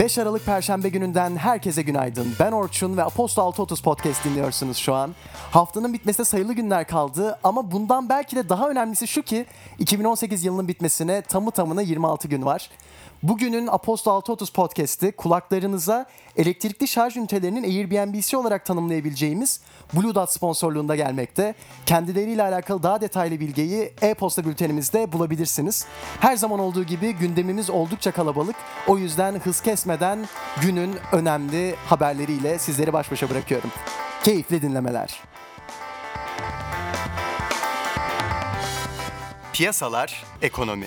5 Aralık Perşembe gününden herkese günaydın. Ben Orçun ve Apostol 630 Podcast dinliyorsunuz şu an. Haftanın bitmesine sayılı günler kaldı ama bundan belki de daha önemlisi şu ki 2018 yılının bitmesine tamı tamına 26 gün var. Bugünün Apostol 630 Podcast'i kulaklarınıza elektrikli şarj ünitelerinin Airbnb'si olarak tanımlayabileceğimiz Blue Dot sponsorluğunda gelmekte. Kendileriyle alakalı daha detaylı bilgiyi e-posta bültenimizde bulabilirsiniz. Her zaman olduğu gibi gündemimiz oldukça kalabalık. O yüzden hız kesmeden günün önemli haberleriyle sizleri baş başa bırakıyorum. Keyifli dinlemeler. Piyasalar, ekonomi.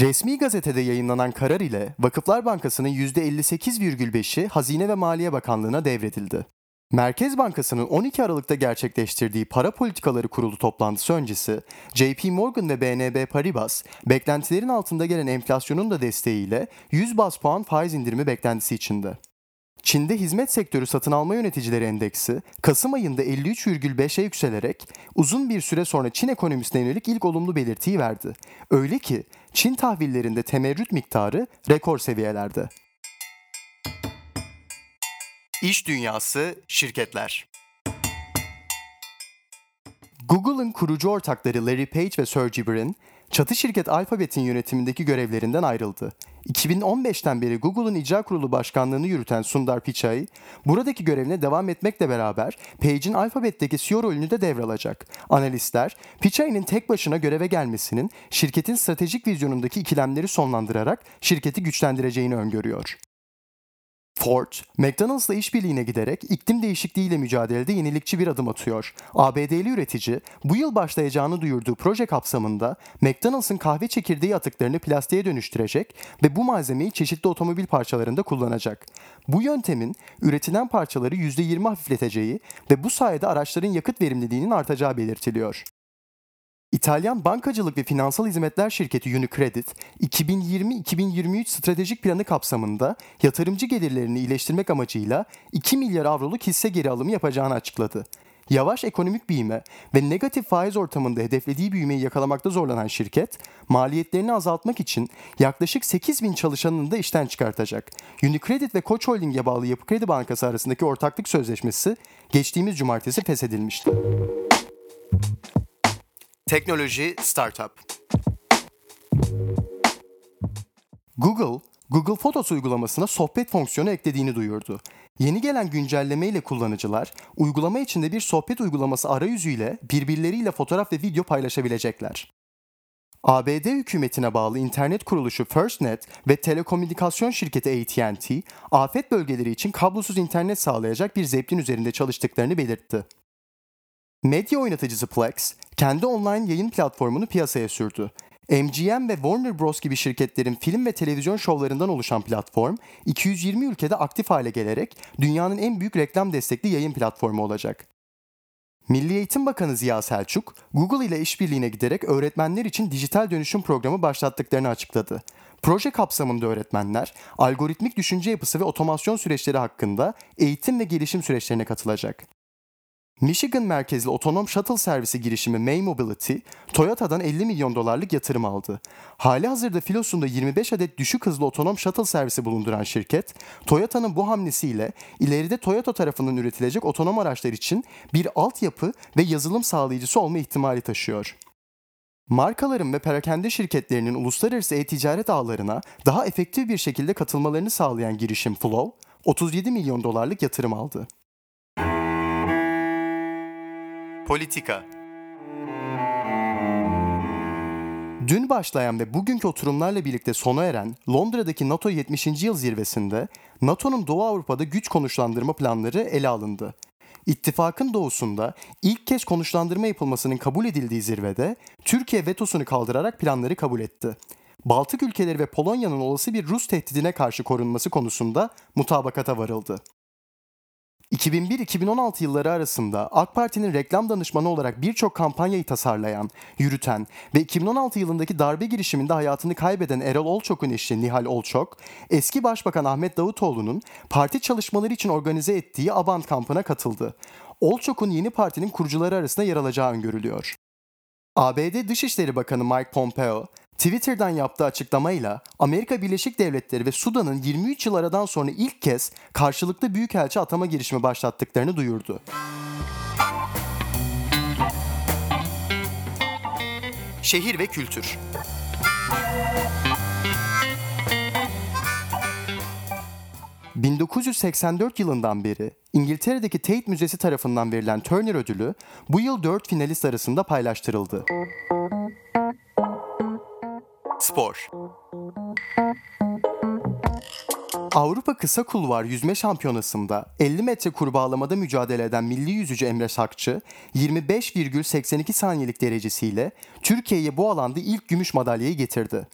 Resmi gazetede yayınlanan karar ile Vakıflar Bankası'nın %58,5'i Hazine ve Maliye Bakanlığı'na devredildi. Merkez Bankası'nın 12 Aralık'ta gerçekleştirdiği para politikaları kurulu toplantısı öncesi JP Morgan ve BNB Paribas beklentilerin altında gelen enflasyonun da desteğiyle 100 bas puan faiz indirimi beklentisi içinde. Çin'de hizmet sektörü satın alma yöneticileri endeksi Kasım ayında 53,5'e yükselerek uzun bir süre sonra Çin ekonomisine yönelik ilk olumlu belirtiyi verdi. Öyle ki Çin tahvillerinde temerrüt miktarı rekor seviyelerde. İş dünyası, şirketler. Google'ın kurucu ortakları Larry Page ve Sergey Brin, çatı şirket Alphabet'in yönetimindeki görevlerinden ayrıldı. 2015'ten beri Google'ın icra kurulu başkanlığını yürüten Sundar Pichai, buradaki görevine devam etmekle beraber Page'in Alphabet'teki CEO rolünü de devralacak. Analistler, Pichai'nin tek başına göreve gelmesinin şirketin stratejik vizyonundaki ikilemleri sonlandırarak şirketi güçlendireceğini öngörüyor. Ford, McDonald's'la işbirliğine giderek iklim değişikliğiyle mücadelede yenilikçi bir adım atıyor. ABD'li üretici bu yıl başlayacağını duyurduğu proje kapsamında McDonald's'ın kahve çekirdeği atıklarını plastiğe dönüştürecek ve bu malzemeyi çeşitli otomobil parçalarında kullanacak. Bu yöntemin üretilen parçaları %20 hafifleteceği ve bu sayede araçların yakıt verimliliğinin artacağı belirtiliyor. İtalyan bankacılık ve finansal hizmetler şirketi Unicredit, 2020-2023 stratejik planı kapsamında yatırımcı gelirlerini iyileştirmek amacıyla 2 milyar avroluk hisse geri alımı yapacağını açıkladı. Yavaş ekonomik büyüme ve negatif faiz ortamında hedeflediği büyümeyi yakalamakta zorlanan şirket, maliyetlerini azaltmak için yaklaşık 8 bin çalışanını da işten çıkartacak. Unicredit ve Koç Holding'e bağlı Yapı Kredi Bankası arasındaki ortaklık sözleşmesi geçtiğimiz cumartesi feshedilmişti. Teknoloji Startup Google, Google Photos uygulamasına sohbet fonksiyonu eklediğini duyurdu. Yeni gelen güncelleme ile kullanıcılar, uygulama içinde bir sohbet uygulaması arayüzüyle birbirleriyle fotoğraf ve video paylaşabilecekler. ABD hükümetine bağlı internet kuruluşu FirstNet ve telekomünikasyon şirketi AT&T, afet bölgeleri için kablosuz internet sağlayacak bir zeplin üzerinde çalıştıklarını belirtti. Medya oynatıcısı Plex, kendi online yayın platformunu piyasaya sürdü. MGM ve Warner Bros gibi şirketlerin film ve televizyon şovlarından oluşan platform, 220 ülkede aktif hale gelerek dünyanın en büyük reklam destekli yayın platformu olacak. Milli Eğitim Bakanı Ziya Selçuk, Google ile işbirliğine giderek öğretmenler için dijital dönüşüm programı başlattıklarını açıkladı. Proje kapsamında öğretmenler, algoritmik düşünce yapısı ve otomasyon süreçleri hakkında eğitim ve gelişim süreçlerine katılacak. Michigan merkezli otonom shuttle servisi girişimi May Mobility, Toyota'dan 50 milyon dolarlık yatırım aldı. Hali hazırda filosunda 25 adet düşük hızlı otonom shuttle servisi bulunduran şirket, Toyota'nın bu hamlesiyle ileride Toyota tarafından üretilecek otonom araçlar için bir altyapı ve yazılım sağlayıcısı olma ihtimali taşıyor. Markaların ve perakende şirketlerinin uluslararası e-ticaret ağlarına daha efektif bir şekilde katılmalarını sağlayan girişim Flow, 37 milyon dolarlık yatırım aldı. Politika Dün başlayan ve bugünkü oturumlarla birlikte sona eren Londra'daki NATO 70. yıl zirvesinde NATO'nun Doğu Avrupa'da güç konuşlandırma planları ele alındı. İttifakın doğusunda ilk kez konuşlandırma yapılmasının kabul edildiği zirvede Türkiye vetosunu kaldırarak planları kabul etti. Baltık ülkeleri ve Polonya'nın olası bir Rus tehdidine karşı korunması konusunda mutabakata varıldı. 2001-2016 yılları arasında AK Parti'nin reklam danışmanı olarak birçok kampanyayı tasarlayan, yürüten ve 2016 yılındaki darbe girişiminde hayatını kaybeden Erol Olçok'un eşi Nihal Olçok, eski Başbakan Ahmet Davutoğlu'nun parti çalışmaları için organize ettiği Abant kampına katıldı. Olçok'un yeni partinin kurucuları arasında yer alacağı öngörülüyor. ABD Dışişleri Bakanı Mike Pompeo, Twitter'dan yaptığı açıklamayla Amerika Birleşik Devletleri ve Sudan'ın 23 yıl aradan sonra ilk kez karşılıklı büyükelçi atama girişimi başlattıklarını duyurdu. Şehir ve kültür. ...1984 yılından beri İngiltere'deki Tate Müzesi tarafından verilen Turner Ödülü... ...bu yıl 4 finalist arasında paylaştırıldı. Spor Avrupa Kısa Kulvar Yüzme Şampiyonası'nda 50 metre kurbağalamada mücadele eden milli yüzücü Emre Sakçı 25,82 saniyelik derecesiyle Türkiye'ye bu alanda ilk gümüş madalyayı getirdi.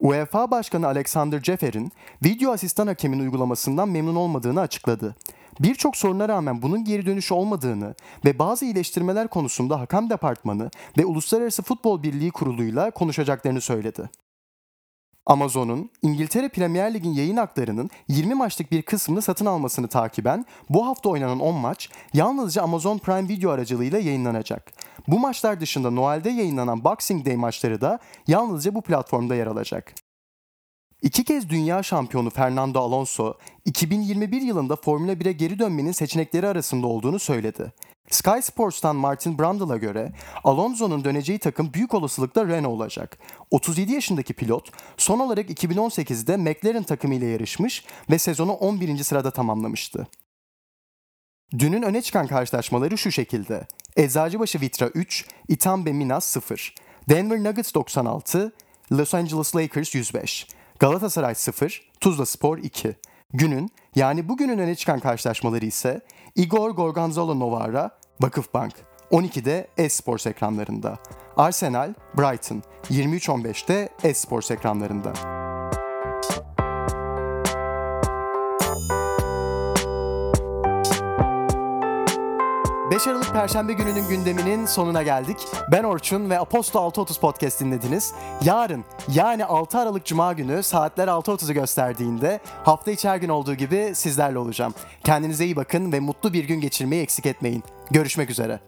UEFA Başkanı Alexander Cefer'in video asistan hakemin uygulamasından memnun olmadığını açıkladı. Birçok soruna rağmen bunun geri dönüşü olmadığını ve bazı iyileştirmeler konusunda Hakem Departmanı ve Uluslararası Futbol Birliği kuruluyla konuşacaklarını söyledi. Amazon'un İngiltere Premier Lig'in yayın haklarının 20 maçlık bir kısmını satın almasını takiben bu hafta oynanan 10 maç yalnızca Amazon Prime Video aracılığıyla yayınlanacak. Bu maçlar dışında Noel'de yayınlanan Boxing Day maçları da yalnızca bu platformda yer alacak. İki kez dünya şampiyonu Fernando Alonso, 2021 yılında Formula 1'e geri dönmenin seçenekleri arasında olduğunu söyledi. Sky Sports'tan Martin Brundle'a göre Alonso'nun döneceği takım büyük olasılıkla Renault olacak. 37 yaşındaki pilot son olarak 2018'de McLaren takımıyla yarışmış ve sezonu 11. sırada tamamlamıştı. Dünün öne çıkan karşılaşmaları şu şekilde. Eczacıbaşı Vitra 3, Itambe Minas 0, Denver Nuggets 96, Los Angeles Lakers 105, Galatasaray 0, Tuzla Spor 2. Günün yani bugünün öne çıkan karşılaşmaları ise Igor Gorgonzola Novara, Vakıfbank. 12'de Esports ekranlarında. Arsenal, Brighton. 23.15'te Esports ekranlarında. Aralık Perşembe gününün gündeminin sonuna geldik. Ben Orçun ve Aposto 6.30 podcast dinlediniz. Yarın yani 6 Aralık Cuma günü saatler 6.30'u gösterdiğinde hafta içi her gün olduğu gibi sizlerle olacağım. Kendinize iyi bakın ve mutlu bir gün geçirmeyi eksik etmeyin. Görüşmek üzere.